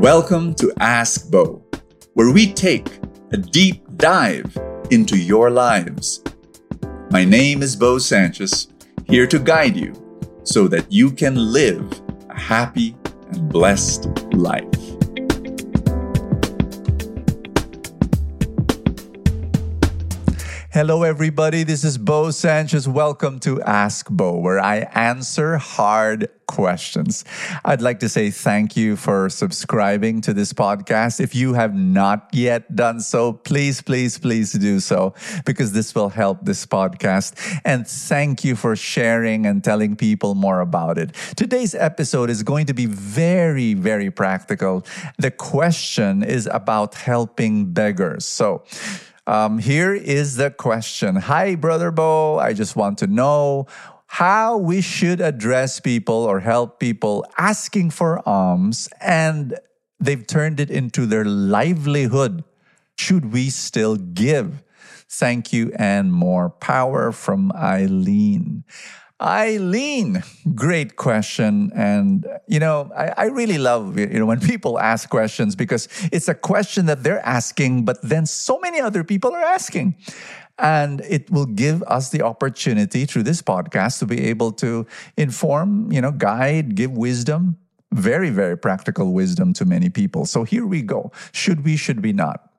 Welcome to Ask Bo, where we take a deep dive into your lives. My name is Bo Sanchez, here to guide you so that you can live a happy and blessed life. Hello, everybody. This is Bo Sanchez. Welcome to Ask Bo, where I answer hard questions. I'd like to say thank you for subscribing to this podcast. If you have not yet done so, please, please, please do so because this will help this podcast. And thank you for sharing and telling people more about it. Today's episode is going to be very, very practical. The question is about helping beggars. So, um, here is the question Hi, Brother Bo. I just want to know how we should address people or help people asking for alms and they've turned it into their livelihood. Should we still give? Thank you and more power from Eileen. Eileen, great question. And, you know, I, I, really love, you know, when people ask questions because it's a question that they're asking, but then so many other people are asking. And it will give us the opportunity through this podcast to be able to inform, you know, guide, give wisdom, very, very practical wisdom to many people. So here we go. Should we, should we not?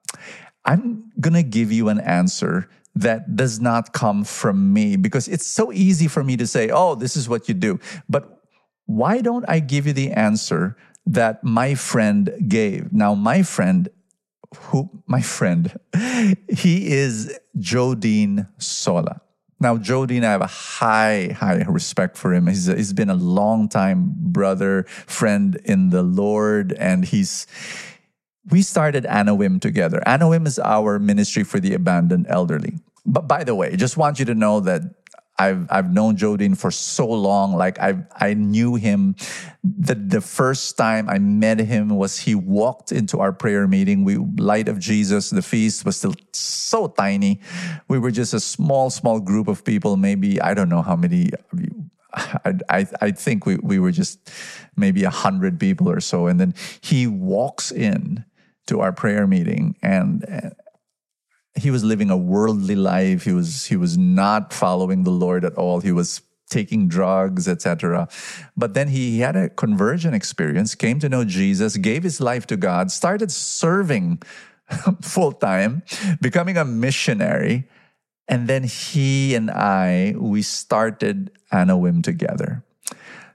I'm going to give you an answer that does not come from me because it's so easy for me to say, oh, this is what you do. But why don't I give you the answer that my friend gave? Now, my friend, who, my friend, he is Jodine Sola. Now, Jodine, I have a high, high respect for him. He's, he's been a long time brother, friend in the Lord, and he's, we started Anawim together. Anawim is our ministry for the abandoned elderly. But by the way, just want you to know that I've I've known Jodine for so long. Like I I knew him. The the first time I met him was he walked into our prayer meeting. We Light of Jesus. The feast was still so tiny. We were just a small small group of people. Maybe I don't know how many. I, I, I think we, we were just maybe a hundred people or so. And then he walks in to our prayer meeting and uh, he was living a worldly life. He was he was not following the Lord at all. He was taking drugs, etc. But then he had a conversion experience, came to know Jesus, gave his life to God, started serving full time, becoming a missionary. And then he and I, we started Anawim together.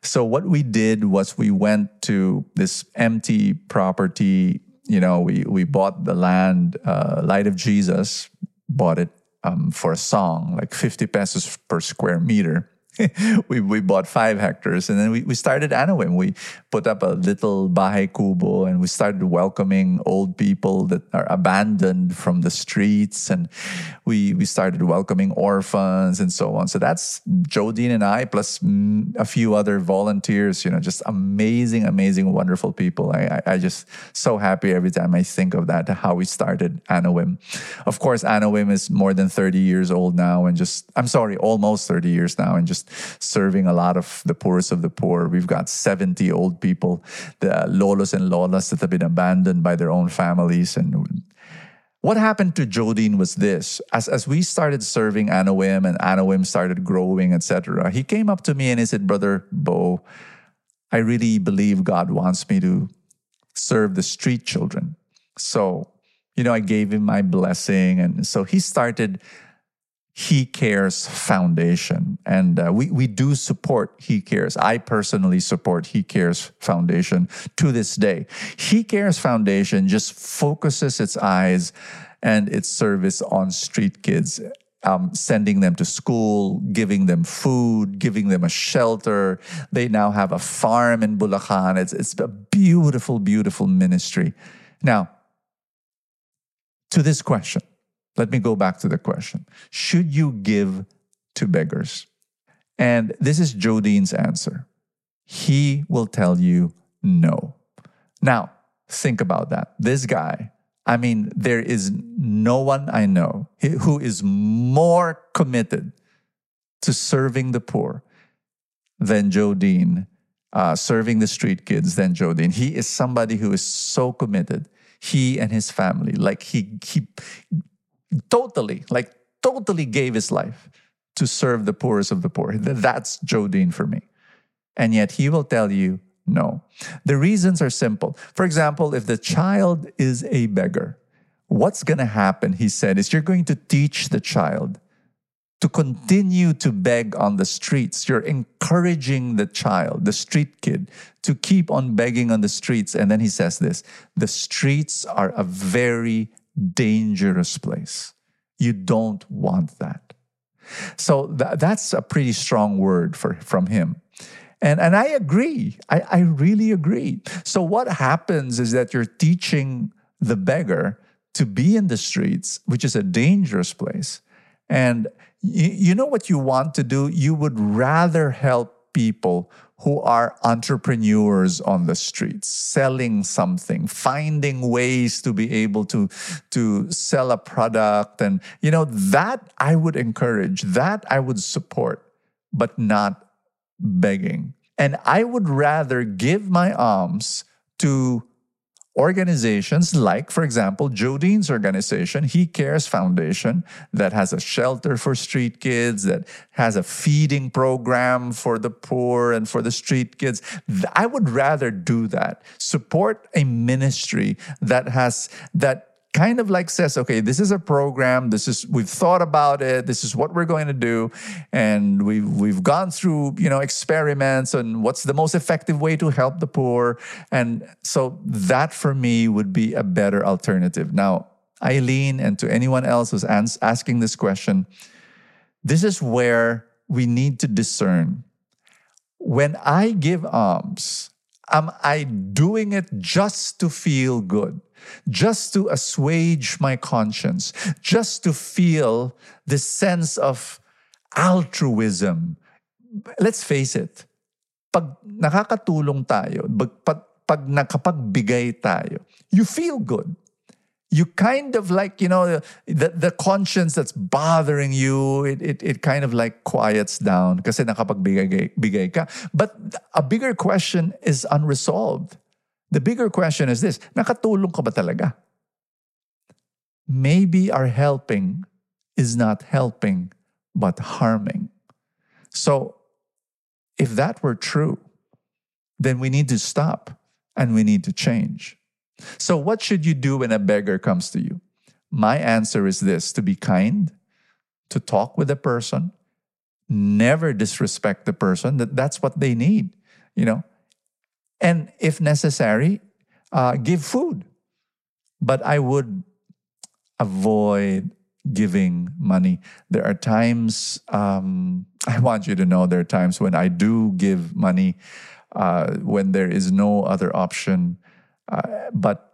So what we did was we went to this empty property you know, we we bought the land. Uh, Light of Jesus bought it um, for a song, like fifty pesos per square meter. we, we bought five hectares and then we, we started Anawim. We put up a little Bahay Kubo and we started welcoming old people that are abandoned from the streets and we, we started welcoming orphans and so on. So that's Jodine and I plus mm, a few other volunteers, you know, just amazing, amazing, wonderful people. I, I, I just so happy every time I think of that, how we started Anawim. Of course, Anawim is more than 30 years old now and just, I'm sorry, almost 30 years now and just serving a lot of the poorest of the poor. We've got 70 old people, the lolos and lolas that have been abandoned by their own families. And what happened to Jodine was this. As, as we started serving Anawim and Anawim started growing, etc., he came up to me and he said, Brother Bo, I really believe God wants me to serve the street children. So, you know, I gave him my blessing. And so he started he Cares Foundation. And uh, we, we do support He Cares. I personally support He Cares Foundation to this day. He Cares Foundation just focuses its eyes and its service on street kids. Um, sending them to school, giving them food, giving them a shelter. They now have a farm in Bulacan. It's, it's a beautiful, beautiful ministry. Now, to this question let me go back to the question Should you give to beggars? And this is Jodine's answer. He will tell you no. Now, think about that. This guy, I mean, there is no one I know who is more committed to serving the poor than Jodine uh, serving the street kids than Jodine. He is somebody who is so committed. He and his family, like he he totally, like totally gave his life to serve the poorest of the poor. That's Jodine for me. And yet he will tell you no. The reasons are simple. For example, if the child is a beggar, what's going to happen, he said, is you're going to teach the child to continue to beg on the streets. You're encouraging the child, the street kid, to keep on begging on the streets. And then he says this the streets are a very dangerous place. You don't want that. So th- that's a pretty strong word for, from him. And, and I agree. I, I really agree. So, what happens is that you're teaching the beggar to be in the streets, which is a dangerous place. And you, you know what you want to do? You would rather help people who are entrepreneurs on the streets, selling something, finding ways to be able to, to sell a product. And, you know, that I would encourage, that I would support, but not begging. And I would rather give my alms to organizations like, for example, Jodine's organization, He Cares Foundation, that has a shelter for street kids, that has a feeding program for the poor and for the street kids. I would rather do that. Support a ministry that has, that kind of like says, okay, this is a program. This is we've thought about it. This is what we're going to do, and we've we've gone through you know experiments on what's the most effective way to help the poor, and so that for me would be a better alternative. Now, Eileen, and to anyone else who's ans- asking this question, this is where we need to discern. When I give alms, am I doing it just to feel good? Just to assuage my conscience, just to feel the sense of altruism. Let's face it, pag nakakatulong tayo, pag, pag nakapagbigay tayo, you feel good. You kind of like, you know, the, the conscience that's bothering you, it, it, it kind of like quiets down kasi nakapagbigay bigay ka. But a bigger question is unresolved. The bigger question is this nakatulong ka ba talaga? Maybe our helping is not helping, but harming. So, if that were true, then we need to stop and we need to change. So, what should you do when a beggar comes to you? My answer is this to be kind, to talk with the person, never disrespect the person. That, that's what they need. You know, and if necessary, uh, give food. But I would avoid giving money. There are times, um, I want you to know, there are times when I do give money uh, when there is no other option. Uh, but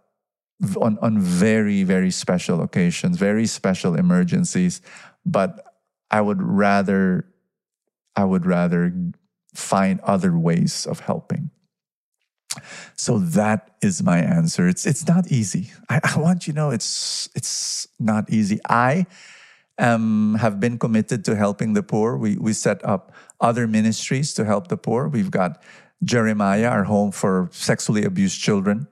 on, on very, very special occasions, very special emergencies. But I would rather, I would rather find other ways of helping. So that is my answer. It's it's not easy. I, I want you to know it's it's not easy. I um, have been committed to helping the poor. We we set up other ministries to help the poor. We've got Jeremiah, our home for sexually abused children.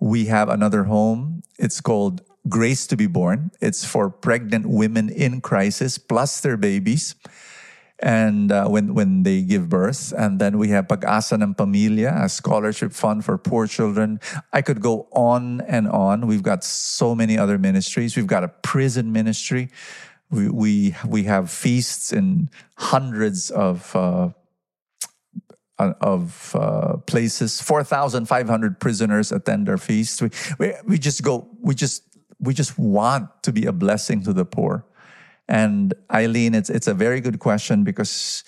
We have another home. It's called Grace to be Born. It's for pregnant women in crisis plus their babies and uh, when when they give birth. And then we have Pag-asa ng Pamilya a scholarship fund for poor children. I could go on and on. We've got so many other ministries. We've got a prison ministry. We we, we have feasts in hundreds of uh, of uh, places. 4500 prisoners attend our feasts we, we we just go we just we just want to be a blessing to the poor and Eileen, it's it's a very good question because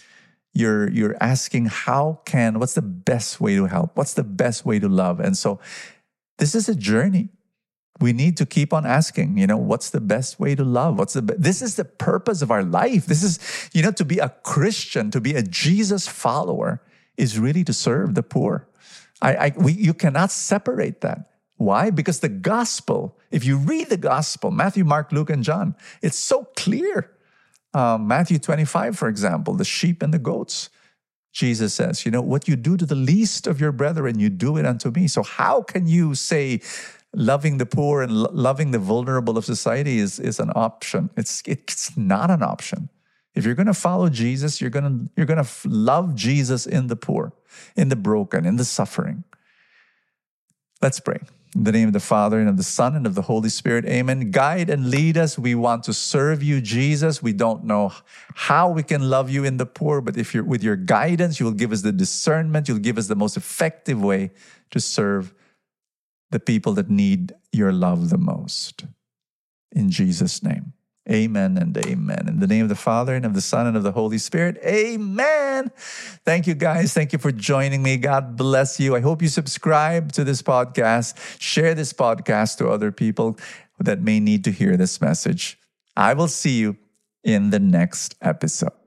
you're you're asking how can what's the best way to help? What's the best way to love? And so this is a journey. We need to keep on asking, you know, what's the best way to love? What's the be- this is the purpose of our life. This is, you know, to be a Christian, to be a Jesus follower is really to serve the poor. I, I we, you cannot separate that. Why? Because the gospel, if you read the gospel, Matthew, Mark, Luke, and John, it's so clear. Uh, Matthew 25, for example, the sheep and the goats. Jesus says, you know, what you do to the least of your brethren, you do it unto me. So, how can you say loving the poor and lo- loving the vulnerable of society is, is an option? It's, it's not an option. If you're going to follow Jesus, you're going to you're going to love Jesus in the poor, in the broken, in the suffering. Let's pray. In the name of the Father and of the Son and of the Holy Spirit, amen. Guide and lead us. We want to serve you, Jesus. We don't know how we can love you in the poor, but if you're with your guidance, you will give us the discernment, you'll give us the most effective way to serve the people that need your love the most. In Jesus' name. Amen and amen. In the name of the Father and of the Son and of the Holy Spirit. Amen. Thank you guys. Thank you for joining me. God bless you. I hope you subscribe to this podcast. Share this podcast to other people that may need to hear this message. I will see you in the next episode.